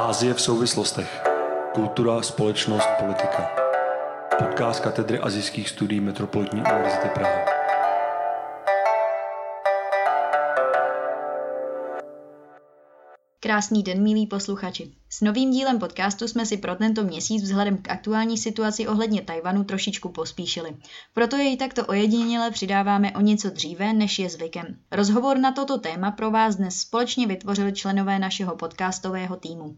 Ázie v souvislostech. Kultura, společnost, politika. Podcast katedry azijských studií Metropolitní univerzity Praha. Krásný den, milí posluchači. S novým dílem podcastu jsme si pro tento měsíc vzhledem k aktuální situaci ohledně Tajvanu trošičku pospíšili. Proto jej takto ojediněle přidáváme o něco dříve, než je zvykem. Rozhovor na toto téma pro vás dnes společně vytvořili členové našeho podcastového týmu.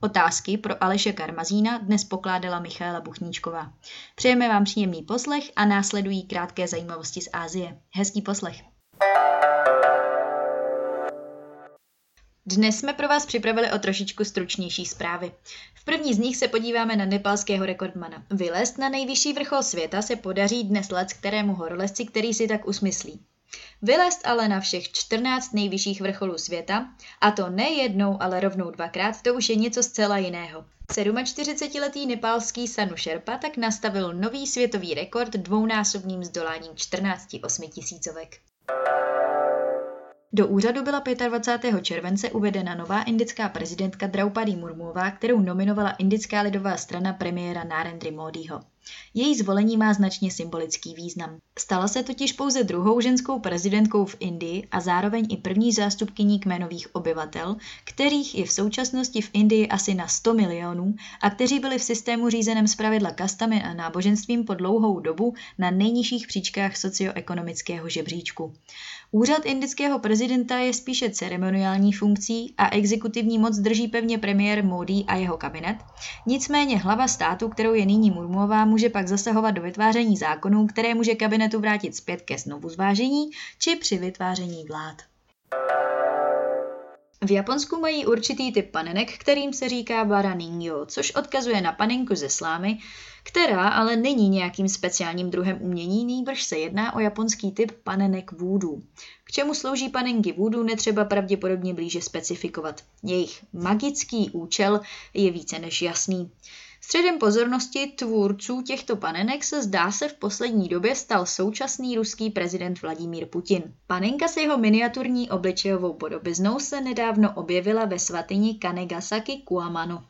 Otázky pro Aleše Karmazína dnes pokládala Michaela Buchníčková. Přejeme vám příjemný poslech a následují krátké zajímavosti z Ázie. Hezký poslech. Dnes jsme pro vás připravili o trošičku stručnější zprávy. V první z nich se podíváme na nepalského rekordmana. Vylézt na nejvyšší vrchol světa se podaří dnes let kterému horolezci, který si tak usmyslí. Vylézt ale na všech 14 nejvyšších vrcholů světa, a to ne jednou, ale rovnou dvakrát, to už je něco zcela jiného. 47-letý nepálský Sanu Sherpa tak nastavil nový světový rekord dvounásobným zdoláním 14 osmitisícovek. Do úřadu byla 25. července uvedena nová indická prezidentka Draupadi Murmová, kterou nominovala indická lidová strana premiéra Narendra Modiho. Její zvolení má značně symbolický význam. Stala se totiž pouze druhou ženskou prezidentkou v Indii a zároveň i první zástupkyní kmenových obyvatel, kterých je v současnosti v Indii asi na 100 milionů a kteří byli v systému řízeném zpravidla kastami a náboženstvím po dlouhou dobu na nejnižších příčkách socioekonomického žebříčku. Úřad indického prezidenta je spíše ceremoniální funkcí a exekutivní moc drží pevně premiér Modi a jeho kabinet. Nicméně hlava státu, kterou je nyní Murmová, může pak zasahovat do vytváření zákonů, které může kabinetu vrátit zpět ke znovu zvážení či při vytváření vlád. V Japonsku mají určitý typ panenek, kterým se říká baraningyo, což odkazuje na panenku ze slámy, která ale není nějakým speciálním druhem umění, nýbrž se jedná o japonský typ panenek vůdů. K čemu slouží panenky vůdů, netřeba pravděpodobně blíže specifikovat. Jejich magický účel je více než jasný. Středem pozornosti tvůrců těchto panenek se zdá se v poslední době stal současný ruský prezident Vladimír Putin. Panenka s jeho miniaturní obličejovou podobiznou se nedávno objevila ve svatyni Kanegasaki Kuamano.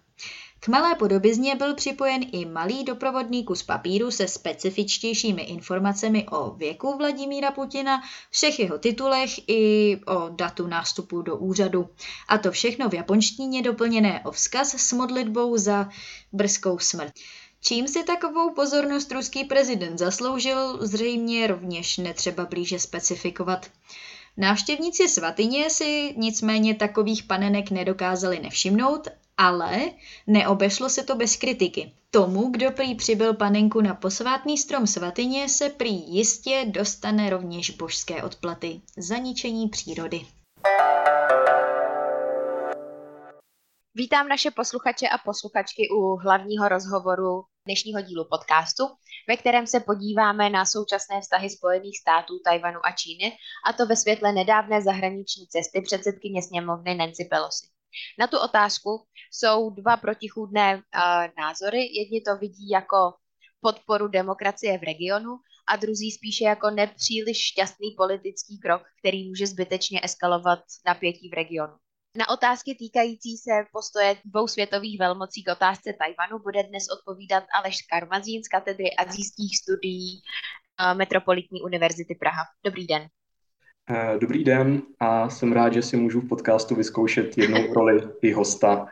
K malé podobizně byl připojen i malý doprovodný kus papíru se specifičtějšími informacemi o věku Vladimíra Putina, všech jeho titulech i o datu nástupu do úřadu. A to všechno v japonštině doplněné o vzkaz s modlitbou za brzkou smrt. Čím si takovou pozornost ruský prezident zasloužil, zřejmě rovněž netřeba blíže specifikovat. Návštěvníci svatyně si nicméně takových panenek nedokázali nevšimnout ale neobešlo se to bez kritiky. Tomu, kdo prý přibyl panenku na posvátný strom svatyně, se prý jistě dostane rovněž božské odplaty. Zaničení přírody. Vítám naše posluchače a posluchačky u hlavního rozhovoru dnešního dílu podcastu, ve kterém se podíváme na současné vztahy Spojených států, Tajvanu a Číny, a to ve světle nedávné zahraniční cesty předsedkyně sněmovny Nancy Pelosi. Na tu otázku jsou dva protichůdné uh, názory. Jedni to vidí jako podporu demokracie v regionu a druzí spíše jako nepříliš šťastný politický krok, který může zbytečně eskalovat napětí v regionu. Na otázky týkající se postoje dvou světových velmocí k otázce Tajvanu bude dnes odpovídat Aleš Karmazín z katedry azijských studií Metropolitní univerzity Praha. Dobrý den. Eh, dobrý den a jsem rád, že si můžu v podcastu vyzkoušet jednou roli i hosta.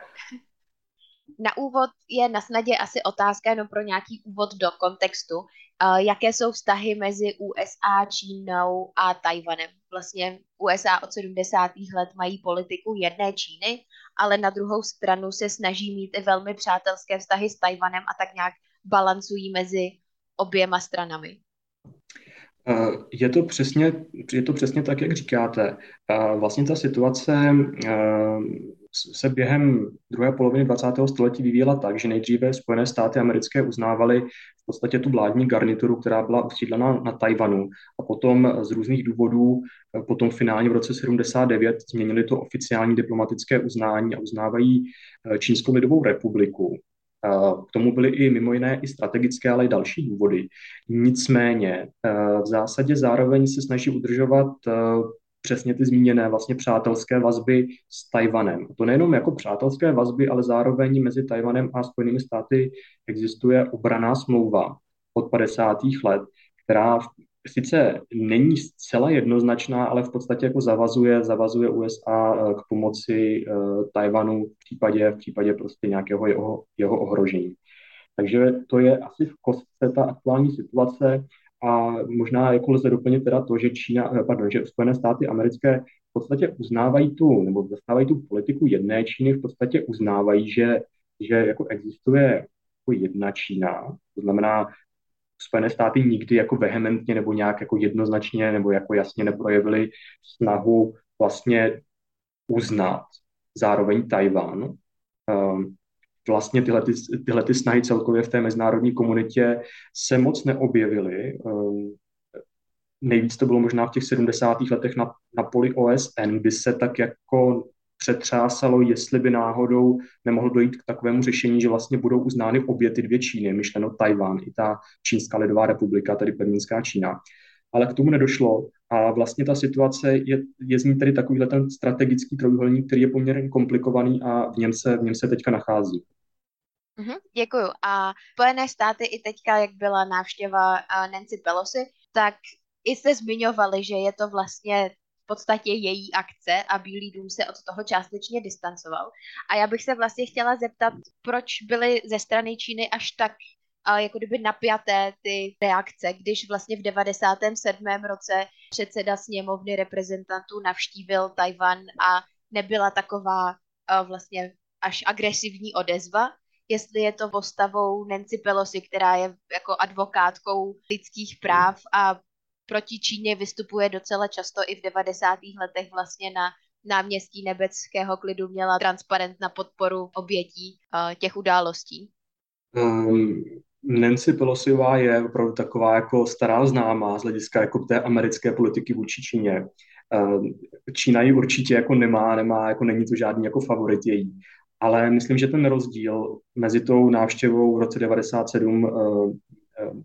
Na úvod je na snadě asi otázka jenom pro nějaký úvod do kontextu. Eh, jaké jsou vztahy mezi USA, Čínou a Tajvanem? Vlastně USA od 70. let mají politiku jedné Číny, ale na druhou stranu se snaží mít i velmi přátelské vztahy s Tajvanem a tak nějak balancují mezi oběma stranami. Eh, je to, přesně, je to přesně tak, jak říkáte. Eh, vlastně ta situace eh, se během druhé poloviny 20. století vyvíjela tak, že nejdříve Spojené státy americké uznávaly v podstatě tu vládní garnituru, která byla usídlena na Tajvanu a potom z různých důvodů, potom finálně v roce 79 změnili to oficiální diplomatické uznání a uznávají Čínskou lidovou republiku. K tomu byly i mimo jiné i strategické, ale i další důvody. Nicméně v zásadě zároveň se snaží udržovat přesně ty zmíněné vlastně přátelské vazby s Tajvanem. To nejenom jako přátelské vazby, ale zároveň mezi Tajvanem a Spojenými státy existuje obraná smlouva od 50. let, která sice není zcela jednoznačná, ale v podstatě jako zavazuje, zavazuje USA eh, k pomoci uh, Tajvanu v případě, v případě prostě nějakého jeho, jeho ohrožení. Takže to je asi v kostce ta aktuální situace a možná jako lze doplnit teda to, že Čína, eh, pardon, že Spojené státy americké v podstatě uznávají tu, nebo zastávají tu politiku jedné Číny, v podstatě uznávají, že, že jako existuje jako jedna Čína, to znamená, Spojené státy nikdy jako vehementně nebo nějak jako jednoznačně nebo jako jasně neprojevili snahu vlastně uznat zároveň Tajván. Um, vlastně tyhle, ty, tyhle ty snahy celkově v té mezinárodní komunitě se moc neobjevily. Um, nejvíc to bylo možná v těch 70. letech na, na poli OSN, kdy se tak jako přetřásalo, jestli by náhodou nemohlo dojít k takovému řešení, že vlastně budou uznány obě ty dvě Číny, myšleno Tajván i ta Čínská lidová republika, tedy pevninská Čína. Ale k tomu nedošlo a vlastně ta situace je, je z ní tedy takovýhle ten strategický trojuhelník, který je poměrně komplikovaný a v něm se, v něm se teďka nachází. Mm-hmm, děkuju. A Spojené státy i teďka, jak byla návštěva Nancy Pelosi, tak i jste zmiňovali, že je to vlastně v podstatě její akce a Bílý dům se od toho částečně distancoval. A já bych se vlastně chtěla zeptat, proč byly ze strany Číny až tak jako kdyby napjaté ty reakce, když vlastně v 97. roce předseda sněmovny reprezentantů navštívil Tajvan a nebyla taková vlastně až agresivní odezva, jestli je to postavou Nancy Pelosi, která je jako advokátkou lidských práv a proti Číně vystupuje docela často i v 90. letech vlastně na náměstí nebeckého klidu měla transparent na podporu obětí uh, těch událostí. Um, Nancy Pelosiová je opravdu taková jako stará známá z hlediska jako té americké politiky vůči Číně. Uh, Čína ji určitě jako nemá, nemá, jako není to žádný jako favorit její. Ale myslím, že ten rozdíl mezi tou návštěvou v roce 97 Eh,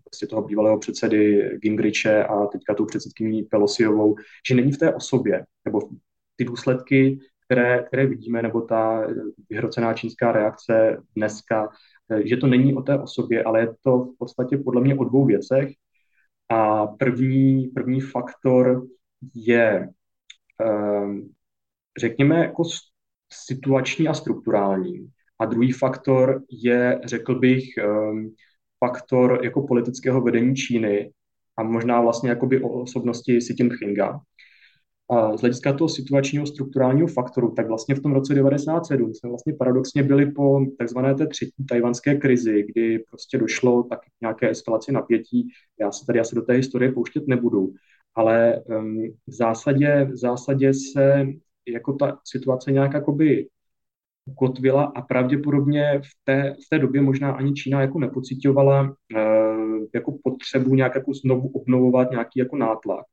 prostě toho bývalého předsedy Gingriche a teďka tou předsedkyní Pelosiovou, že není v té osobě, nebo ty důsledky, které, které vidíme, nebo ta vyhrocená čínská reakce dneska, eh, že to není o té osobě, ale je to v podstatě podle mě o dvou věcech. A první, první faktor je, ehm, řekněme, jako situační a strukturální. A druhý faktor je, řekl bych, ehm, faktor jako politického vedení Číny a možná vlastně jakoby o osobnosti Xi Jinpinga. A z hlediska toho situačního strukturálního faktoru, tak vlastně v tom roce 97 jsme vlastně paradoxně byli po takzvané té třetí tajvanské krizi, kdy prostě došlo tak k nějaké eskalaci napětí. Já se tady asi do té historie pouštět nebudu, ale um, v, zásadě, v zásadě se jako ta situace nějak jakoby ukotvila a pravděpodobně v té, v té době možná ani Čína jako nepocitovala uh, jako potřebu nějak jako znovu obnovovat nějaký jako nátlak.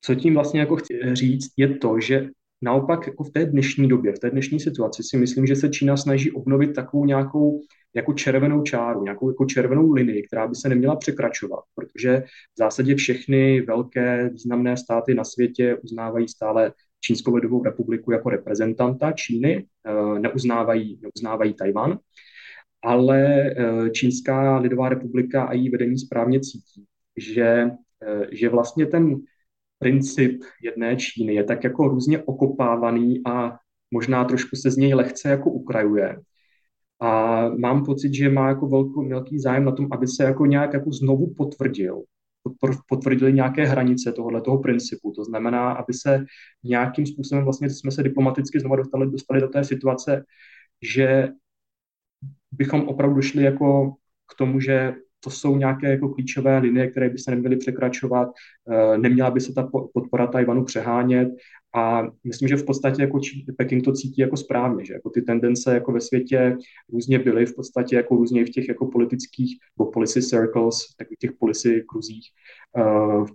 Co tím vlastně jako chci říct, je to, že naopak jako v té dnešní době, v té dnešní situaci si myslím, že se Čína snaží obnovit takovou nějakou jako červenou čáru, nějakou jako červenou linii, která by se neměla překračovat, protože v zásadě všechny velké významné státy na světě uznávají stále Čínskou lidovou republiku jako reprezentanta Číny, eh, neuznávají, neuznávají Tajvan, ale eh, Čínská lidová republika a její vedení správně cítí, že, eh, že vlastně ten princip jedné Číny je tak jako různě okopávaný a možná trošku se z něj lehce jako ukrajuje. A mám pocit, že má jako velký, velký zájem na tom, aby se jako nějak jako znovu potvrdil potvrdili nějaké hranice tohohle toho principu. To znamená, aby se nějakým způsobem vlastně jsme se diplomaticky znovu dostali, dostali do té situace, že bychom opravdu šli jako k tomu, že to jsou nějaké jako klíčové linie, které by se neměly překračovat, eh, neměla by se ta podpora Tajvanu přehánět a myslím, že v podstatě jako Peking to cítí jako správně, že jako ty tendence jako ve světě různě byly v podstatě jako různě v těch jako politických nebo policy circles, takových těch policy kruzích, uh,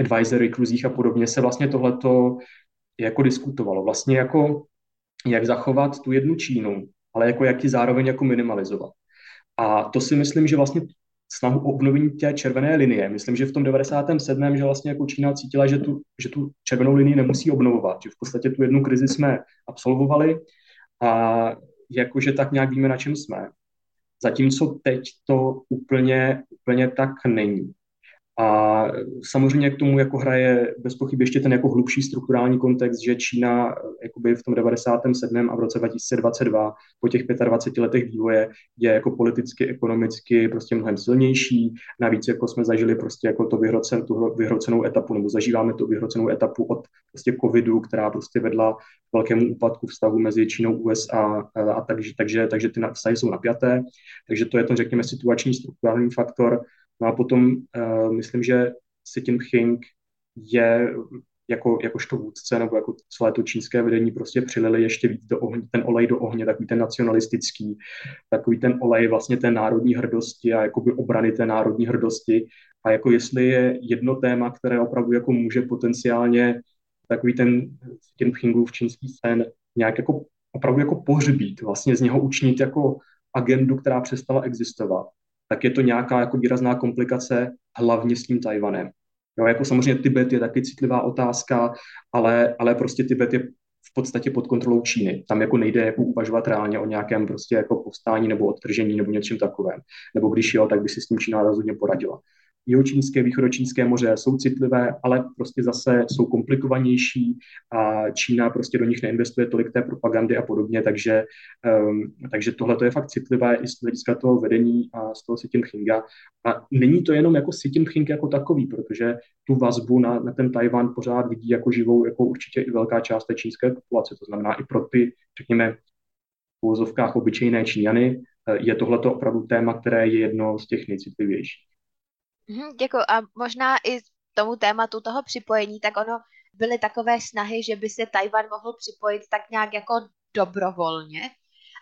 advisory kruzích a podobně se vlastně tohleto jako diskutovalo. Vlastně jako jak zachovat tu jednu Čínu, ale jako jak ji zároveň jako minimalizovat. A to si myslím, že vlastně snahu o obnovení té červené linie. Myslím, že v tom 97. že vlastně jako Čína cítila, že tu, že tu červenou linii nemusí obnovovat, že v podstatě tu jednu krizi jsme absolvovali a jakože tak nějak víme, na čem jsme. Zatímco teď to úplně, úplně tak není. A samozřejmě k tomu jako hraje bez pochyby ještě ten jako hlubší strukturální kontext, že Čína jakoby v tom 97. a v roce 2022 po těch 25 letech vývoje je jako politicky, ekonomicky prostě mnohem silnější. Navíc jako jsme zažili prostě jako to vyhrocen, tu vyhrocenou etapu, nebo zažíváme tu vyhrocenou etapu od prostě covidu, která prostě vedla k velkému úpadku vztahu mezi Čínou, USA a, a takže, takže, takže ty vztahy jsou napjaté. Takže to je to, řekněme, situační strukturální faktor No a potom uh, myslím, že Xi Jinping je jako, jakožto vůdce nebo jako celé to čínské vedení prostě přilili ještě víc do ohně, ten olej do ohně, takový ten nacionalistický, takový ten olej vlastně té národní hrdosti a jakoby obrany té národní hrdosti. A jako jestli je jedno téma, které opravdu jako může potenciálně takový ten Jinpingův čínský sen nějak jako opravdu jako pohřbít, vlastně z něho učinit jako agendu, která přestala existovat, tak je to nějaká jako výrazná komplikace hlavně s tím Tajvanem. Jo, jako samozřejmě Tibet je taky citlivá otázka, ale, ale prostě Tibet je v podstatě pod kontrolou Číny. Tam jako nejde jako uvažovat reálně o nějakém prostě jako povstání nebo odtržení nebo něčem takovém. Nebo když jo, tak by si s tím Čína rozhodně poradila jihočínské, východočínské moře jsou citlivé, ale prostě zase jsou komplikovanější a Čína prostě do nich neinvestuje tolik té propagandy a podobně, takže, um, takže tohle je fakt citlivé i z hlediska toho vedení a z toho Xi Jinpinga. A není to jenom jako Xi Jinping jako takový, protože tu vazbu na, na ten Tajvan pořád vidí jako živou, jako určitě i velká část té čínské populace, to znamená i pro ty, řekněme, v úvozovkách obyčejné Číňany, eh, je tohleto opravdu téma, které je jedno z těch nejcitlivějších. Mhm, děkuji. A možná i tomu tématu toho připojení, tak ono byly takové snahy, že by se Tajvan mohl připojit tak nějak jako dobrovolně.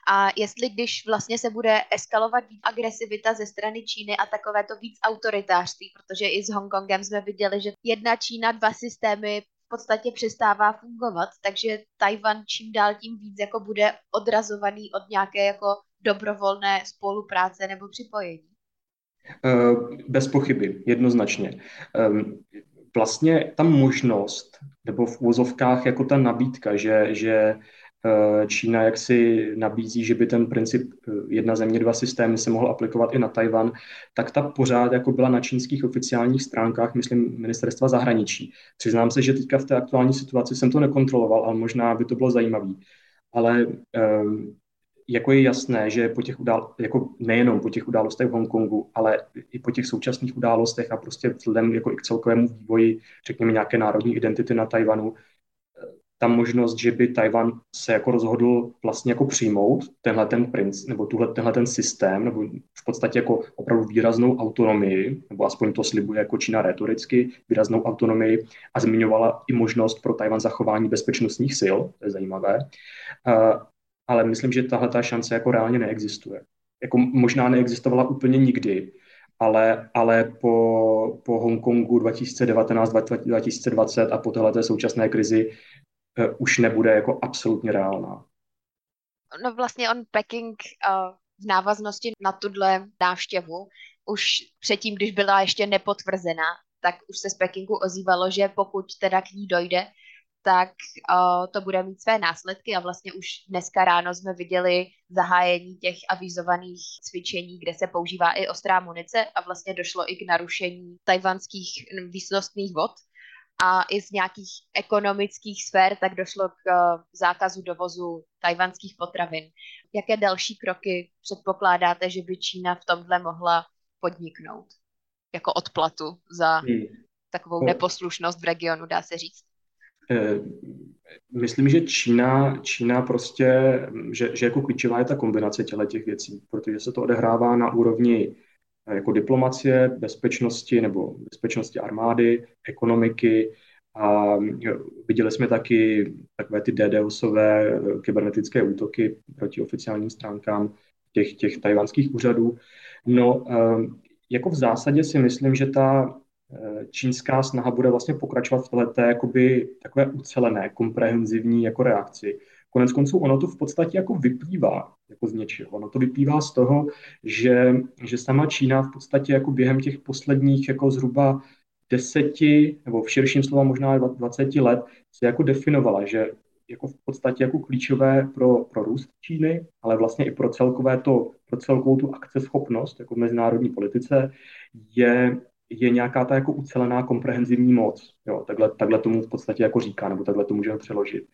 A jestli když vlastně se bude eskalovat agresivita ze strany Číny a takové to víc autoritářství, protože i s Hongkongem jsme viděli, že jedna Čína, dva systémy v podstatě přestává fungovat, takže Tajvan čím dál tím víc jako bude odrazovaný od nějaké jako dobrovolné spolupráce nebo připojení. Eh, bez pochyby, jednoznačně. Vlastně ta možnost, nebo v úvozovkách jako ta nabídka, že, že eh, Čína jaksi nabízí, že by ten princip eh, jedna země, dva systémy se mohl aplikovat i na Tajvan, tak ta pořád jako byla na čínských oficiálních stránkách, myslím, ministerstva zahraničí. Přiznám se, že teďka v té aktuální situaci jsem to nekontroloval, ale možná by to bylo zajímavé. Ale jako je jasné, že po těch udál, jako nejenom po těch událostech v Hongkongu, ale i po těch současných událostech a prostě vzhledem jako i k celkovému vývoji, řekněme, nějaké národní identity na Tajvanu, ta možnost, že by Tajvan se jako rozhodl vlastně jako přijmout tenhle ten princ, nebo tuhle, tenhle ten systém, nebo v podstatě jako opravdu výraznou autonomii, nebo aspoň to slibuje jako Čína retoricky, výraznou autonomii a zmiňovala i možnost pro Tajvan zachování bezpečnostních sil, to je zajímavé ale myslím, že tahle ta šance jako reálně neexistuje. Jako možná neexistovala úplně nikdy, ale, ale po, po Hongkongu 2019, 2020 a po této současné krizi uh, už nebude jako absolutně reálná. No vlastně on Peking uh, v návaznosti na tuhle návštěvu už předtím, když byla ještě nepotvrzená, tak už se z Pekingu ozývalo, že pokud teda k ní dojde, tak uh, to bude mít své následky a vlastně už dneska ráno jsme viděli zahájení těch avizovaných cvičení, kde se používá i ostrá munice a vlastně došlo i k narušení tajvanských výsostných vod a i z nějakých ekonomických sfér tak došlo k uh, zákazu dovozu tajvanských potravin. Jaké další kroky předpokládáte, že by Čína v tomhle mohla podniknout? Jako odplatu za hmm. takovou no. neposlušnost v regionu, dá se říct? Eh, myslím, že Čína, Čína prostě, že, že jako klíčová je ta kombinace těchto těch věcí, protože se to odehrává na úrovni eh, jako diplomacie, bezpečnosti nebo bezpečnosti armády, ekonomiky a viděli jsme taky takové ty DDoSové eh, kybernetické útoky proti oficiálním stránkám těch, těch tajvanských úřadů. No, jako v zásadě si myslím, že ta Eh, čínská snaha bude vlastně pokračovat v této jakoby takové ucelené, komprehenzivní jako reakci. Konec konců ono to v podstatě jako vyplývá jako z něčeho. Ono to vyplývá z toho, že, že sama Čína v podstatě jako během těch posledních jako zhruba deseti, nebo v širším slova možná 20 let, se jako definovala, že jako v podstatě jako klíčové pro, pro růst Číny, ale vlastně i pro celkové to, pro celkovou tu akceschopnost jako v mezinárodní politice je, je nějaká ta jako ucelená komprehenzivní moc. Jo, takhle, takhle tomu v podstatě jako říká, nebo takhle to můžeme přeložit.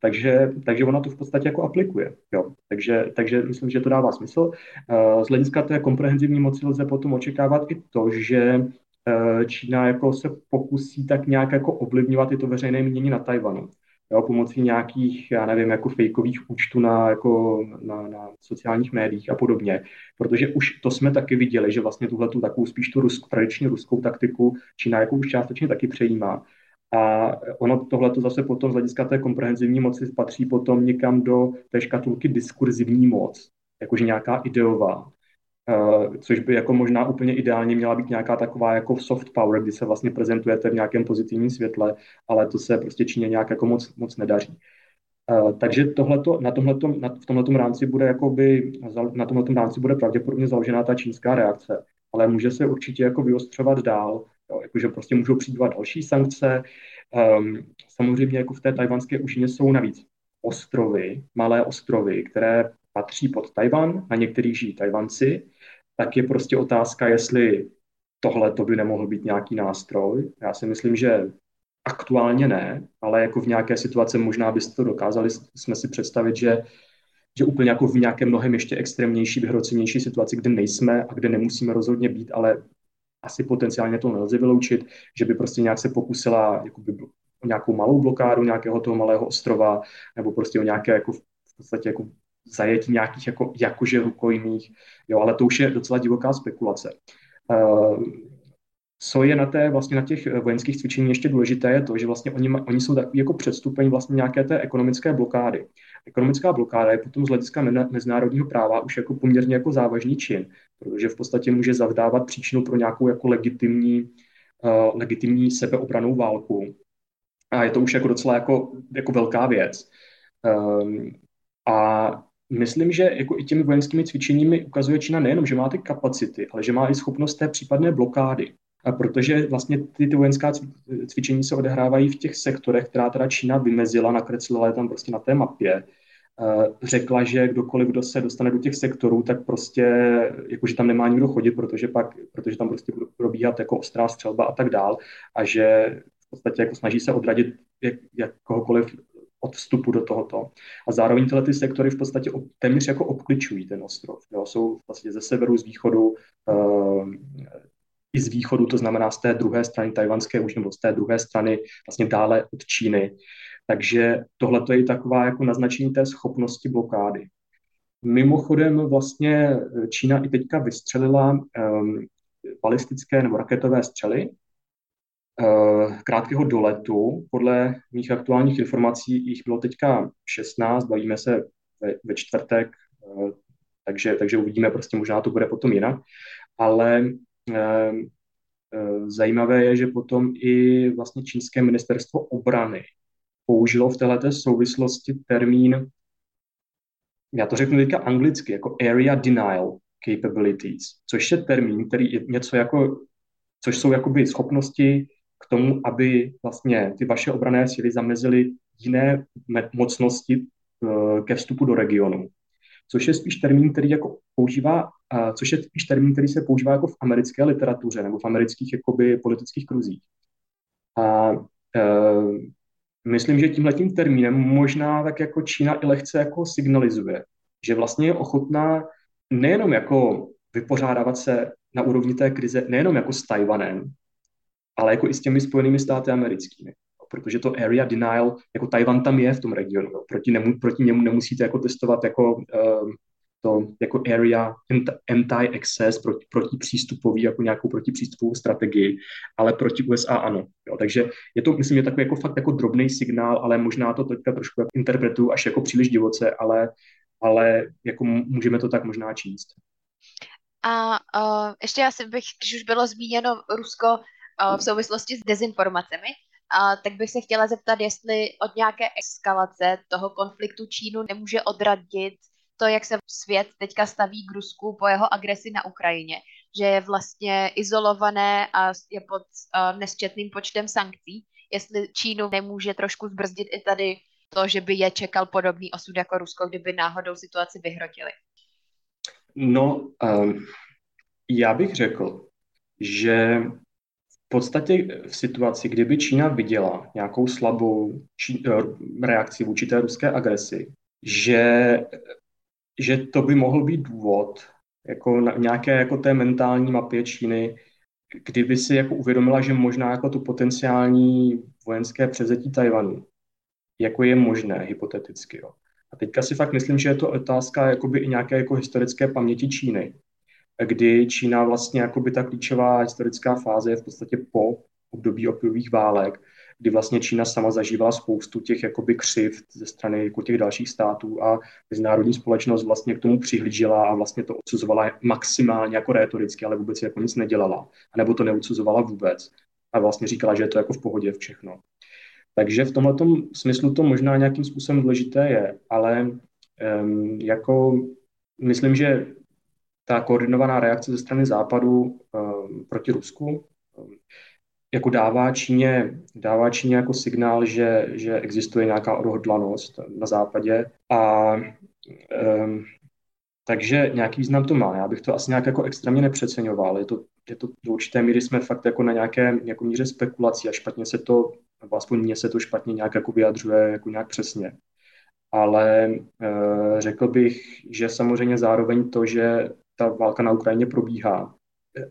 Takže, takže ona to v podstatě jako aplikuje. Jo. Takže, takže myslím, že to dává smysl. Eh, z hlediska té komprehenzivní moci lze potom očekávat i to, že eh, Čína jako se pokusí tak nějak jako ovlivňovat i to veřejné mínění na Tajvanu jo, pomocí nějakých, já nevím, jako fejkových účtů na, jako na, na sociálních médiích a podobně. Protože už to jsme taky viděli, že vlastně tuhle tu takovou spíš tu rusk, tradiční ruskou taktiku Čína jako už částečně taky přejímá. A ono tohle to zase potom z hlediska té komprehenzivní moci patří potom někam do té škatulky diskurzivní moc, jakože nějaká ideová. Eh, což by jako možná úplně ideálně měla být nějaká taková jako soft power, kdy se vlastně prezentujete v nějakém pozitivním světle, ale to se prostě Číně nějak jako moc, moc nedaří. Uh, takže tohleto, na tomhletom, na, v tomhletom rámci bude jakoby, na tomhletom rámci bude pravděpodobně založená ta čínská reakce, ale může se určitě jako vyostřovat dál, jo, jakože prostě můžou přijít další sankce. Um, samozřejmě jako v té tajvanské ušině jsou navíc ostrovy, malé ostrovy, které patří pod Tajvan, na některých žijí Tajvanci, tak je prostě otázka, jestli tohle to by nemohl být nějaký nástroj. Já si myslím, že aktuálně ne, ale jako v nějaké situaci možná byste to dokázali jsme si představit, že, že úplně jako v nějaké mnohem ještě extrémnější, vyhrocenější situaci, kde nejsme a kde nemusíme rozhodně být, ale asi potenciálně to nelze vyloučit, že by prostě nějak se pokusila jakoby, o nějakou malou blokádu nějakého toho malého ostrova, nebo prostě o nějaké jako v podstatě jako zajetí nějakých jako, jakože rukojmích, jo, ale to už je docela divoká spekulace. Uh, co je na, té, vlastně na těch vojenských cvičení ještě důležité, je to, že vlastně oni, oni jsou takový jako předstupeň vlastně nějaké té ekonomické blokády. Ekonomická blokáda je potom z hlediska mezinárodního práva už jako poměrně jako závažný čin, protože v podstatě může zavdávat příčinu pro nějakou jako legitimní, uh, legitimní sebeobranou válku. A je to už jako docela jako, jako velká věc. Um, a myslím, že jako i těmi vojenskými cvičeními ukazuje Čína nejenom, že má ty kapacity, ale že má i schopnost té případné blokády. A protože vlastně ty, ty vojenská cvičení se odehrávají v těch sektorech, která teda Čína vymezila, nakreslila je tam prostě na té mapě, řekla, že kdokoliv, kdo se dostane do těch sektorů, tak prostě, jakože tam nemá nikdo chodit, protože pak, protože tam prostě bude probíhat jako ostrá střelba a tak dál a že v podstatě jako snaží se odradit jak, jak kohokoliv od vstupu do tohoto. A zároveň tyhle ty sektory v podstatě téměř jako obkličují ten ostrov. Jo. Jsou vlastně ze severu, z východu, uh, i z východu, to znamená z té druhé strany tajvanské už, nebo z té druhé strany vlastně dále od Číny. Takže tohle je taková jako naznačení té schopnosti blokády. Mimochodem vlastně Čína i teďka vystřelila um, balistické nebo raketové střely, krátkého doletu. Podle mých aktuálních informací jich bylo teďka 16, bavíme se ve, ve čtvrtek, eh, takže, takže uvidíme, prostě možná to bude potom jinak. Ale eh, zajímavé je, že potom i vlastně čínské ministerstvo obrany použilo v této souvislosti termín, já to řeknu teďka anglicky, jako area denial capabilities, což je termín, který je něco jako, což jsou jakoby schopnosti tomu, aby vlastně ty vaše obrané síly zamezily jiné mocnosti eh, ke vstupu do regionu. Což je spíš termín, který jako používá, eh, což je spíš termín, který se používá jako v americké literatuře nebo v amerických jakoby, politických kruzích. A e, myslím, že tímhletím termínem možná tak jako Čína i lehce jako signalizuje, že vlastně je ochotná nejenom jako vypořádávat se na úrovni té krize, nejenom jako s Tajvanem, ale jako i s těmi spojenými státy americkými. Protože to area denial, jako Tajvan tam je v tom regionu. Jo. Proti, nemu, proti němu nemusíte jako testovat jako um, to jako area anti-access, proti, proti přístupový, jako nějakou protipřístupovou strategii, ale proti USA ano. Jo. Takže je to, myslím, je takový jako fakt jako drobný signál, ale možná to teďka trošku interpretuju až jako příliš divoce, ale, ale jako můžeme to tak možná číst. A uh, ještě asi bych, když už bylo zmíněno Rusko, v souvislosti s dezinformacemi, A tak bych se chtěla zeptat, jestli od nějaké eskalace toho konfliktu Čínu nemůže odradit to, jak se svět teďka staví k Rusku po jeho agresi na Ukrajině, že je vlastně izolované a je pod nesčetným počtem sankcí, jestli Čínu nemůže trošku zbrzdit i tady to, že by je čekal podobný osud jako Rusko, kdyby náhodou situaci vyhrotili. No, um, já bych řekl, že podstatě v situaci, kdyby Čína viděla nějakou slabou či, eh, reakci vůči té ruské agresi, že, že to by mohl být důvod jako na nějaké jako té mentální mapě Číny, kdyby si jako uvědomila, že možná jako tu potenciální vojenské přezetí Tajvanu, jako je možné hypoteticky. Jo. A teďka si fakt myslím, že je to otázka jakoby i nějaké jako historické paměti Číny, kdy Čína vlastně jakoby ta klíčová historická fáze je v podstatě po období opiových válek, kdy vlastně Čína sama zažívala spoustu těch jakoby křivt ze strany jako těch dalších států a mezinárodní společnost vlastně k tomu přihlížela a vlastně to odsuzovala maximálně jako rétoricky, ale vůbec jako nic nedělala, anebo to neodsuzovala vůbec a vlastně říkala, že je to jako v pohodě všechno. Takže v tomhle smyslu to možná nějakým způsobem důležité je, ale um, jako myslím, že ta koordinovaná reakce ze strany Západu um, proti Rusku um, jako dává Číně, dává Číně jako signál, že, že existuje nějaká odhodlanost na západě a um, takže nějaký význam to má. Já bych to asi nějak jako extrémně nepřeceňoval. Je to, je to do určité míry jsme fakt jako na nějaké jako míře spekulací a špatně se to, nebo aspoň mně se to špatně nějak jako vyjadřuje jako nějak přesně. Ale e, řekl bych, že samozřejmě zároveň to, že ta válka na Ukrajině probíhá,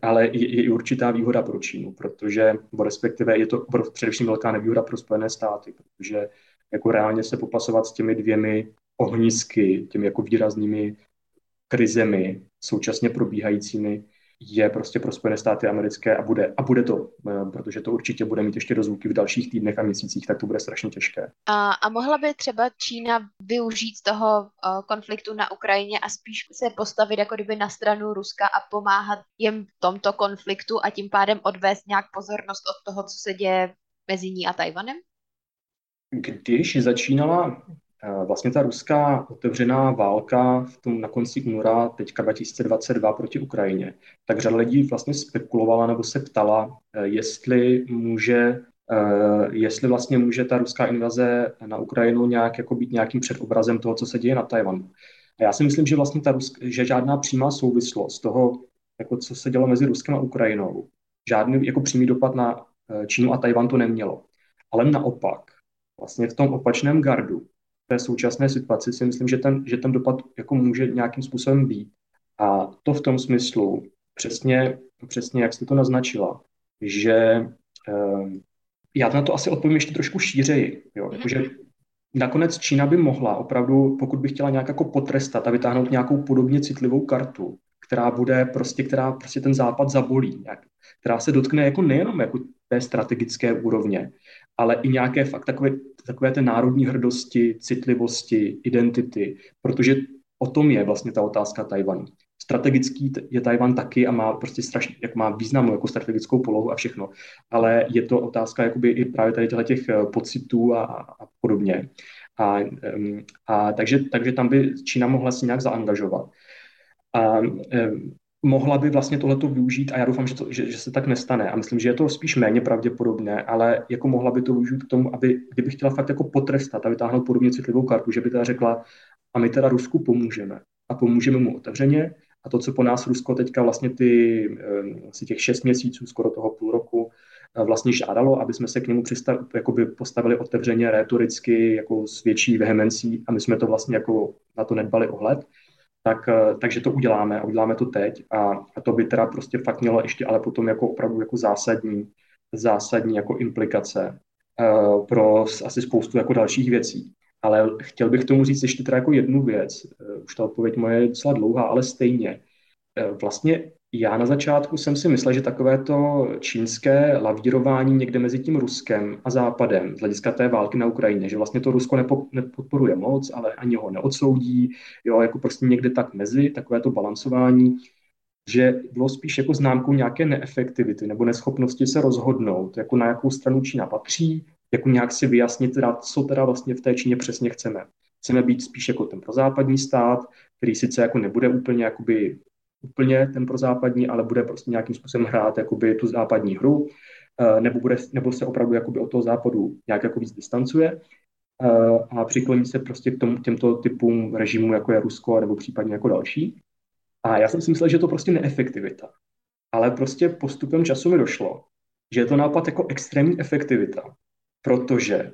ale je, i určitá výhoda pro Čínu, protože, nebo respektive je to především velká nevýhoda pro Spojené státy, protože jako reálně se popasovat s těmi dvěmi ohnisky, těmi jako výraznými krizemi současně probíhajícími, je prostě pro Spojené státy americké a bude, a bude to, eh, protože to určitě bude mít ještě dozvuky v dalších týdnech a měsících, tak to bude strašně těžké. A, a mohla by třeba Čína využít toho uh, konfliktu na Ukrajině a spíš se postavit jako kdyby na stranu Ruska a pomáhat jim v tomto konfliktu a tím pádem odvést nějak pozornost od toho, co se děje mezi ní a Tajvanem? Když začínala Vlastně ta ruská otevřená válka v tom na konci února teďka 2022 proti Ukrajině, tak řada lidí vlastně spekulovala nebo se ptala, eh, jestli může eh, jestli vlastně může ta ruská invaze na Ukrajinu nějak jako být nějakým předobrazem toho, co se děje na Tajvanu. A já si myslím, že vlastně ta Rusk, že žádná přímá souvislost toho, jako co se dělo mezi Ruskem a Ukrajinou, žádný jako přímý dopad na eh, Čínu a Tajvan to nemělo. Ale naopak, vlastně v tom opačném gardu té současné situaci si myslím, že ten, že ten dopad jako může nějakým způsobem být. A to v tom smyslu, přesně, přesně jak jste to naznačila, že eh, já na to asi odpovím ještě trošku šířeji. Jo? Jakože nakonec Čína by mohla opravdu, pokud by chtěla nějak jako potrestat a vytáhnout nějakou podobně citlivou kartu, která bude prostě, která prostě ten západ zabolí, nějak, která se dotkne jako nejenom jako té strategické úrovně, ale i nějaké fakt takové, takové té národní hrdosti, citlivosti, identity, protože o tom je vlastně ta otázka Tajvanu. Strategický je Tajvan taky a má prostě strašně, jak má významnou jako strategickou polohu a všechno, ale je to otázka jakoby i právě tady těch eh, pocitů a, a podobně. A, a takže, takže tam by Čína mohla si nějak zaangažovat. A mohla by vlastně tohleto využít a já doufám, že, to, že, že se tak nestane. A myslím, že je to spíš méně pravděpodobné, ale jako mohla by to využít k tomu, aby kdyby chtěla fakt jako potrestat a vytáhnout podobně citlivou kartu, že by teda řekla a my teda Rusku pomůžeme a pomůžeme mu otevřeně a to, co po nás Rusko teďka vlastně ty, asi těch šest měsíců, skoro toho půl roku, eh, vlastně žádalo, aby jsme se k němu přistav, postavili otevřeně, retoricky, jako s větší vehemencí a my jsme to vlastně jako na to nedbali ohled, tak, eh, takže to uděláme a uděláme to teď a, a to by teda prostě fakt mělo ještě ale potom jako opravdu jako zásadní, zásadní jako implikace uh, pro asi spoustu jako dalších věcí. Ale chtěl bych tomu říct ještě teda jako jednu věc. Uh, už ta odpověď moje je docela dlouhá, ale stejně. Uh, vlastně já na začátku jsem si myslel, že takové to čínské lavírování někde mezi tím Ruskem a Západem z hlediska té války na Ukrajině, že vlastně to Rusko nepo, nepodporuje moc, ale ani ho neodsoudí, jo, jako prostě někde tak mezi, takové to balancování, že bylo spíš jako známkou nějaké neefektivity nebo neschopnosti se rozhodnout, jako na jakou stranu Čína patří, jako nějak si vyjasnit, teda, co teda vlastně v té Číně přesně chceme. Chceme být spíš jako ten prozápadní stát, který sice jako nebude úplně jakoby úplně ten prozápadní, ale bude prostě nějakým způsobem hrát jakoby tu západní hru, eh, nebo, bude, nebo se opravdu jakoby od toho západu nějak jako víc distancuje eh, a přikloní se prostě k tomu, těmto typům režimů, jako je Rusko, nebo případně jako další. A já jsem si myslel, že to prostě neefektivita. Ale prostě postupem času mi došlo, že je to nápad jako extrémní efektivita, protože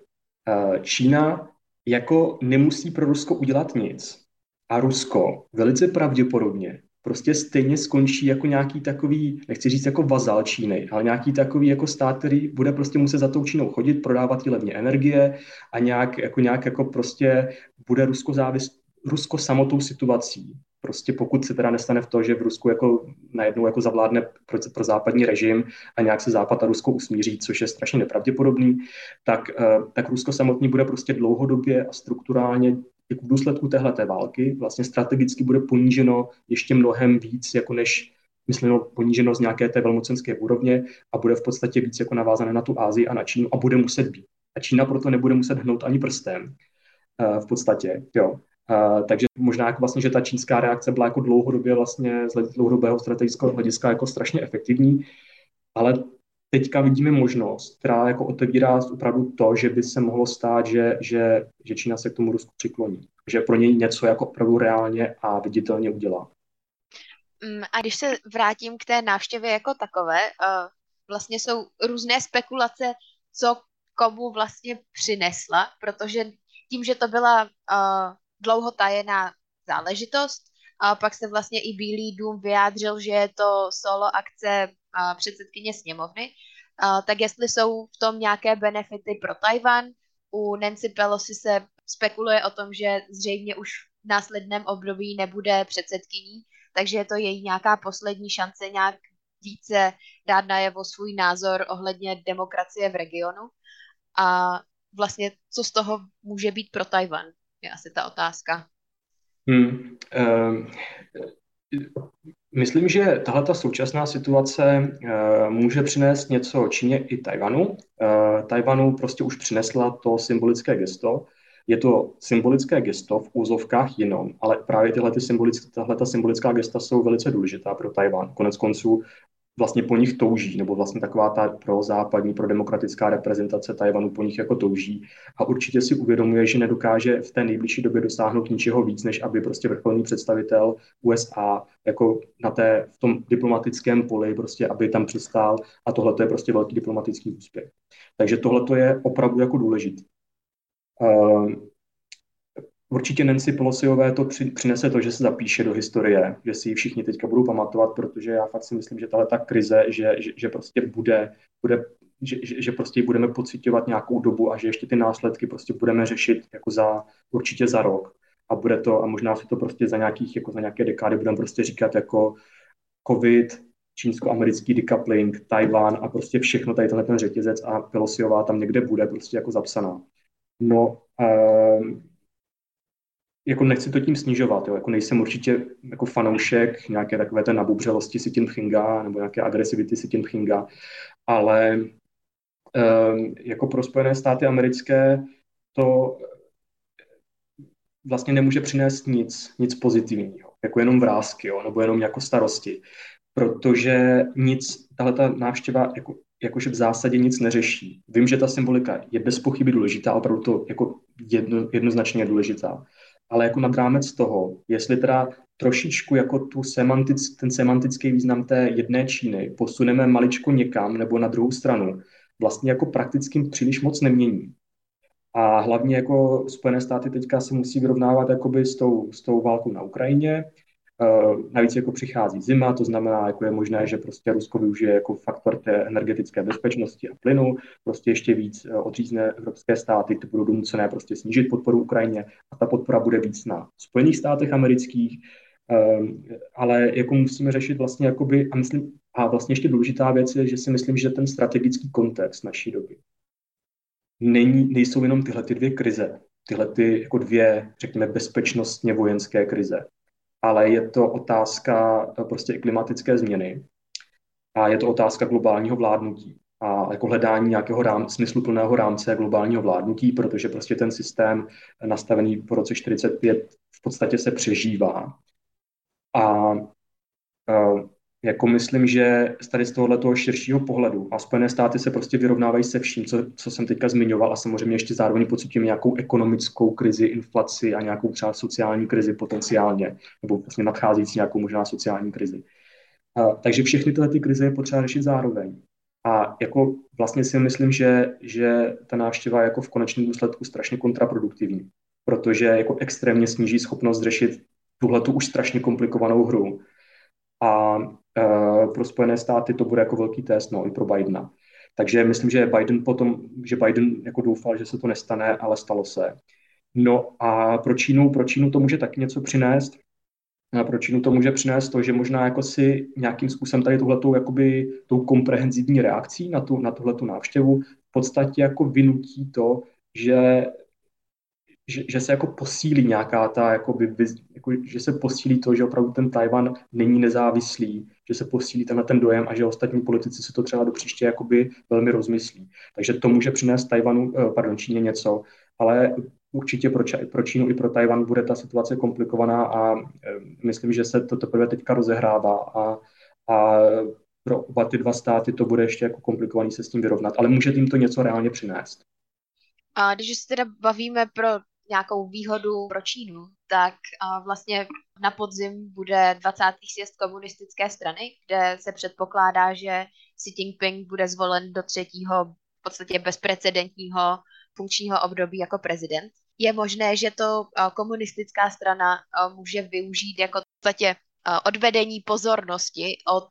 eh, Čína jako nemusí pro Rusko udělat nic. A Rusko velice pravděpodobně prostě stejně skončí jako nějaký takový, nechci říct jako vazal Číny, ale nějaký takový jako stát, který bude prostě muset za tou Čínou chodit, prodávat jí levně energie a nějak jako, nějak jako prostě bude Rusko závis, Rusko samotou situací. Prostě pokud se teda nestane v to, že v Rusku jako najednou jako zavládne pro, pro západní režim a nějak se Západ a Rusko usmíří, což je strašně nepravděpodobný, tak, eh, tak Rusko samotný bude prostě dlouhodobě a strukturálně jako v důsledku téhleté války vlastně strategicky bude poníženo ještě mnohem víc, jako než myslím, poníženo z nějaké té velmocenské úrovně a bude v podstatě víc jako navázané na tu Ázii a na Čínu a bude muset být. A Čína proto nebude muset hnout ani prstem uh, v podstatě, jo. Uh, takže možná jako vlastně, že ta čínská reakce byla jako dlouhodobě vlastně z dlouhodobého strategického hlediska jako strašně efektivní, ale teďka vidíme možnost, která jako otevírá opravdu to, že by se mohlo stát, že, že, že Čína se k tomu Rusku přikloní. Že pro něj něco jako opravdu reálně a viditelně udělá. Mm, a když se vrátím k té návštěvě jako takové, uh, vlastně jsou různé spekulace, co komu vlastně přinesla, protože tím, že to byla uh, dlouho tajená záležitost, a pak se vlastně i Bílý dům vyjádřil, že je to solo akce předsedkyně sněmovny, tak jestli jsou v tom nějaké benefity pro Tajvan. U Nancy Pelosi se spekuluje o tom, že zřejmě už v následném období nebude předsedkyní, takže je to její nějaká poslední šance nějak více dát najevo svůj názor ohledně demokracie v regionu. A vlastně co z toho může být pro Tajvan, je asi ta otázka. Hmm. Um, Myslím, že tahle ta současná situace uh, může přinést něco Číně i Tajvanu. Uh, Tajvanu prostě už přinesla to symbolické gesto. Je to symbolické gesto v úzovkách jenom, ale právě tyhle, ty symbolické, tahle ta symbolická gesta jsou velice důležitá pro Tajvan. Konec konců vlastně po nich touží, nebo vlastně taková ta pro západní, pro demokratická reprezentace Tajvanu po nich jako touží a určitě si uvědomuje, že nedokáže v té nejbližší době dosáhnout ničeho víc, než aby prostě vrcholný představitel USA jako na té, v tom diplomatickém poli, prostě aby tam přistál a tohle je prostě velký diplomatický úspěch. Takže tohle je opravdu jako důležité. Uh, Určitě Nancy Pelosiové to při, přinese to, že se zapíše do historie, že si ji všichni teďka budou pamatovat, protože já fakt si myslím, že tahle ta krize, že, že, že prostě bude, bude že, že, že prostě budeme pocitovat nějakou dobu a že ještě ty následky prostě budeme řešit jako za, určitě za rok. A bude to, a možná si to prostě za nějakých, jako za nějaké dekády budeme prostě říkat jako COVID, čínsko-americký decoupling, Tajván a prostě všechno tady tenhle ten řetězec a Pelosiová tam někde bude prostě jako zapsaná. No, um, jako nechci to tím snižovat, jo. Jako nejsem určitě jako fanoušek nějaké takové té nabubřelosti si tím Pchinga nebo nějaké agresivity si tím Pchinga, ale um, jako pro Spojené státy americké to vlastně nemůže přinést nic, nic pozitivního, jako jenom vrázky, jo, nebo jenom jako starosti, protože nic, tahle ta návštěva jako, jakože v zásadě nic neřeší. Vím, že ta symbolika je bez pochyby důležitá, opravdu to jako jedno, jednoznačně důležitá, ale jako nad rámec toho, jestli teda trošičku jako tu semantic, ten semantický význam té jedné Číny posuneme maličko někam nebo na druhou stranu, vlastně jako prakticky příliš moc nemění. A hlavně jako Spojené státy teďka se musí vyrovnávat jakoby s tou, s tou válkou na Ukrajině, navíc jako přichází zima, to znamená, jako je možné, že prostě Rusko využije jako faktor té energetické bezpečnosti a plynu, prostě ještě víc uh, odřízne evropské státy, ty budou donucené prostě snížit podporu Ukrajině a ta podpora bude víc na Spojených státech amerických, uh, ale jako musíme řešit vlastně jakoby, a myslím, a vlastně ještě důležitá věc je, že si myslím, že ten strategický kontext naší doby není, nejsou jenom tyhle ty dvě krize, tyhle ty jako dvě, řekněme, bezpečnostně vojenské krize, ale je to otázka prostě i klimatické změny a je to otázka globálního vládnutí a jako hledání nějakého rám, smysluplného rámce globálního vládnutí, protože prostě ten systém nastavený po roce 45 v podstatě se přežívá. A jako myslím, že tady z tohoto širšího pohledu a Spojené státy se prostě vyrovnávají se vším, co, co jsem teďka zmiňoval a samozřejmě ještě zároveň pocítím nějakou ekonomickou krizi, inflaci a nějakou třeba sociální krizi potenciálně, nebo vlastně nadcházející nějakou možná sociální krizi. A, takže všechny tyhle ty krize je potřeba řešit zároveň. A jako vlastně si myslím, že, že ta návštěva je jako v konečném důsledku strašně kontraproduktivní, protože jako extrémně sníží schopnost řešit tuhle tu už strašně komplikovanou hru. A pro Spojené státy to bude jako velký test, no, i pro Bidena. Takže myslím, že Biden potom, že Biden jako doufal, že se to nestane, ale stalo se. No a pro Čínu, pro Čínu to může taky něco přinést. A pro Čínu to může přinést to, že možná jako si nějakým způsobem tady tuhletou, jakoby, tou komprehenzivní reakcí na, tu, na tuhletu návštěvu v podstatě jako vynutí to, že že, že se jako posílí nějaká ta, jakoby, jako, že se posílí to, že opravdu ten Tajvan není nezávislý, že se posílí tenhle ten dojem a že ostatní politici si to třeba do příště jakoby velmi rozmyslí. Takže to může přinést Tajvanu, eh, pardon, Číně něco, ale určitě pro, Ča, pro Čínu i pro Tajvan bude ta situace komplikovaná a e, myslím, že se to teprve teďka rozehrává a, a pro oba ty dva státy to bude ještě jako komplikovaný se s tím vyrovnat, ale může tím to něco reálně přinést. A když se teda bavíme pro nějakou výhodu pro Čínu, tak vlastně na podzim bude 20. sjezd komunistické strany, kde se předpokládá, že Xi Jinping bude zvolen do třetího v podstatě bezprecedentního funkčního období jako prezident. Je možné, že to komunistická strana může využít jako v podstatě odvedení pozornosti od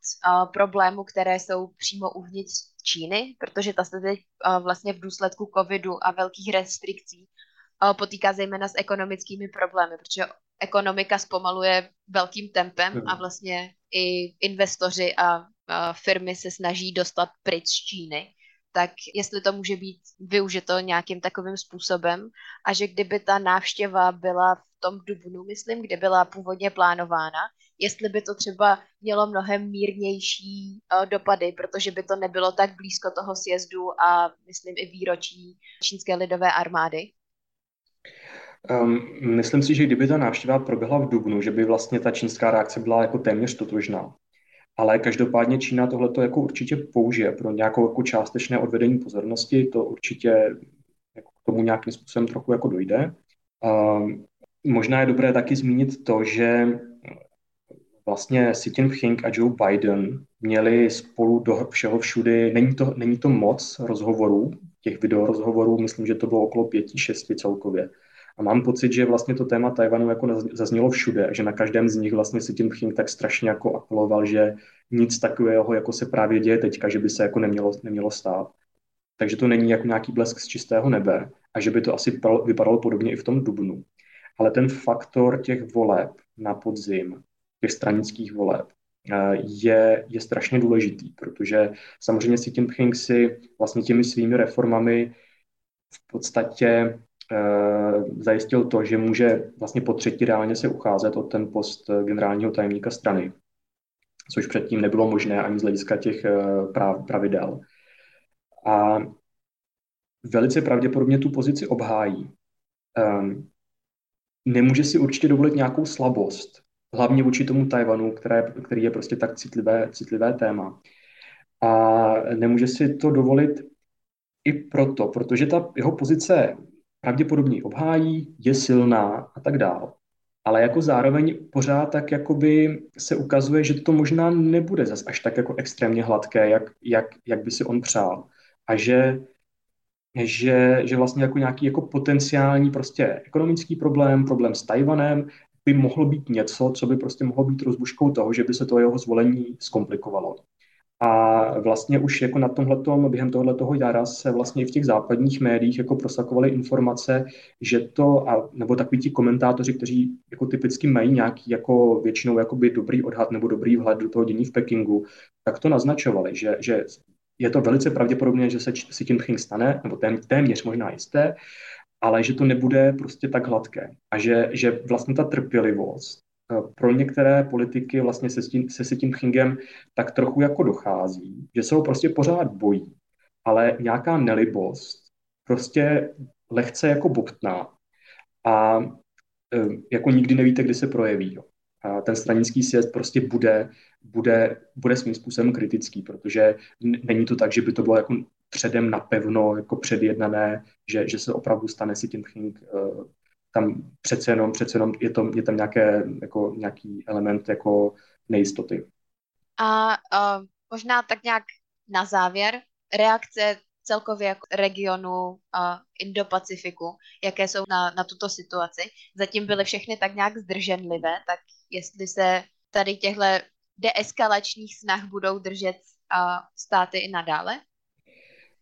problémů, které jsou přímo uvnitř Číny, protože ta se teď vlastně v důsledku covidu a velkých restrikcí potýká zejména s ekonomickými problémy, protože ekonomika zpomaluje velkým tempem a vlastně i investoři a, firmy se snaží dostat pryč z Číny. Tak jestli to může být využito nějakým takovým způsobem a že kdyby ta návštěva byla v tom dubnu, myslím, kde byla původně plánována, jestli by to třeba mělo mnohem mírnější dopady, protože by to nebylo tak blízko toho sjezdu a myslím i výročí čínské lidové armády. Um, myslím si, že kdyby ta návštěva proběhla v Dubnu, že by vlastně ta čínská reakce byla jako téměř totožná. Ale každopádně Čína tohleto jako určitě použije pro nějakou jako částečné odvedení pozornosti, to určitě jako k tomu nějakým způsobem trochu jako dojde. Um, možná je dobré taky zmínit to, že vlastně Xi Jinping a Joe Biden měli spolu do všeho všudy, není to, není to moc rozhovorů, těch videorozhovorů, myslím, že to bylo okolo pěti, šesti celkově. A mám pocit, že vlastně to téma Tajvanu jako zaznělo všude, že na každém z nich vlastně Xi Jinping tak strašně jako apeloval, že nic takového, jako se právě děje teďka, že by se jako nemělo, nemělo stát. Takže to není jako nějaký blesk z čistého nebe a že by to asi vypadalo podobně i v tom Dubnu. Ale ten faktor těch voleb na podzim, těch stranických voleb, je, je strašně důležitý, protože samozřejmě Xi Jinping si vlastně těmi svými reformami v podstatě Eh, zajistil to, že může vlastně po třetí reálně se ucházet o ten post generálního tajemníka strany, což předtím nebylo možné ani z hlediska těch eh, pravidel. A velice pravděpodobně tu pozici obhájí. Um, nemůže si určitě dovolit nějakou slabost, hlavně vůči tomu Tajvanu, které, který je prostě tak citlivé, citlivé téma. A nemůže si to dovolit i proto, protože ta jeho pozice pravděpodobně obhájí, je silná a tak dále. Ale jako zároveň pořád tak jakoby se ukazuje, že to možná nebude zas až tak jako extrémně hladké, jak, jak, jak by si on přál. A že, že, že vlastně jako nějaký jako potenciální prostě ekonomický problém, problém s Tajvanem, by mohlo být něco, co by prostě mohlo být rozbuškou toho, že by se to jeho zvolení zkomplikovalo. A vlastně už jako na tomhletom, během tohoto jara se vlastně i v těch západních médiích jako prosakovaly informace, že to, a, nebo takový ti komentátoři, kteří jako typicky mají nějaký jako většinou jakoby dobrý odhad nebo dobrý vhled do toho dění v Pekingu, tak to naznačovali, že, že je to velice pravděpodobné, že se tím Pching stane, nebo téměř možná jisté, ale že to nebude prostě tak hladké. A že, že vlastně ta trpělivost pro některé politiky vlastně se, tím, se si tím Pchingem tak trochu jako dochází, že se ho prostě pořád bojí, ale nějaká nelibost prostě lehce jako bobtná a jako nikdy nevíte, kdy se projeví. Jo. A ten stranický sjezd prostě bude, bude, bude svým způsobem kritický, protože není to tak, že by to bylo jako předem napevno, jako předjednané, že, že se opravdu stane si tím Pching tam přece jenom, přece jenom je, to, je tam nějaké, jako, nějaký element jako nejistoty. A uh, možná tak nějak na závěr, reakce celkově jako regionu uh, Indo-Pacifiku, jaké jsou na, na tuto situaci. Zatím byly všechny tak nějak zdrženlivé, tak jestli se tady těchto deeskalačních snah budou držet uh, státy i nadále?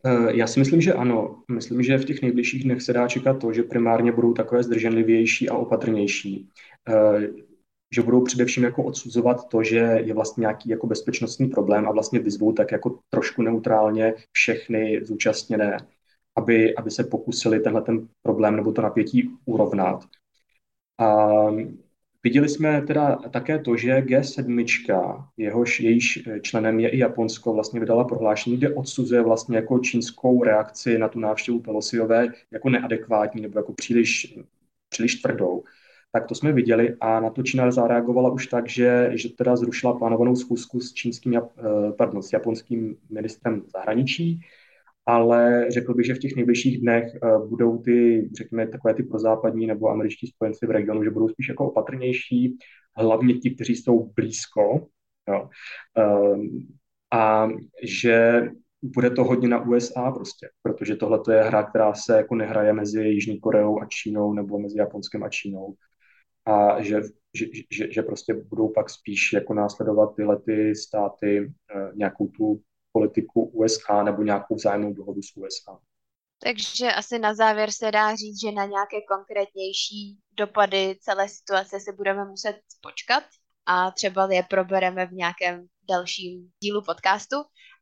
Eh, já si myslím, že ano. Myslím, že v těch nejbližších dnech se dá čekat to, že primárně budou takové zdrženlivější a opatrnější. Eh, že budou především jako odsuzovat to, že je vlastně nějaký jako bezpečnostní problém a vlastně vyzvou tak jako trošku neutrálně všechny zúčastněné, aby, aby se pokusili tenhle ten problém nebo to napětí urovnat. A Viděli jsme teda také to, že G7, jehož jejíž členem je i Japonsko, vlastně vydala prohlášení, kde odsuzuje vlastně jako čínskou reakci na tu návštěvu Pelosiové jako neadekvátní nebo jako příliš, příliš tvrdou. Tak to jsme viděli a na to Čína zareagovala už tak, že, že teda zrušila plánovanou schůzku s čínským, eh, pardon, s japonským ministrem zahraničí ale řekl bych, že v těch nejbližších dnech uh, budou ty, řekněme, takové ty prozápadní nebo američtí spojenci v regionu, že budou spíš jako opatrnější, hlavně ti, kteří jsou blízko. Jo. Uh, a že bude to hodně na USA prostě, protože tohle je hra, která se jako nehraje mezi Jižní Koreou a Čínou nebo mezi Japonskem a Čínou. A že, že, že, že prostě budou pak spíš jako následovat tyhle ty státy uh, nějakou tu politiku USA nebo nějakou vzájemnou dohodu s USA. Takže asi na závěr se dá říct, že na nějaké konkrétnější dopady celé situace se budeme muset počkat a třeba je probereme v nějakém dalším dílu podcastu.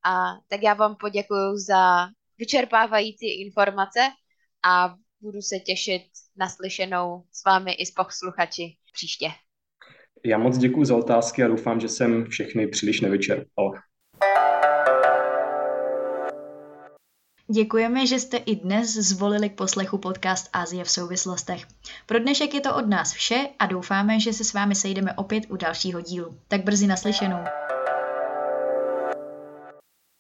A tak já vám poděkuji za vyčerpávající informace a budu se těšit na slyšenou s vámi i s posluchači příště. Já moc děkuji za otázky a doufám, že jsem všechny příliš nevyčerpal. Děkujeme, že jste i dnes zvolili k poslechu podcast Azie v souvislostech. Pro dnešek je to od nás vše a doufáme, že se s vámi sejdeme opět u dalšího dílu. Tak brzy naslyšenou.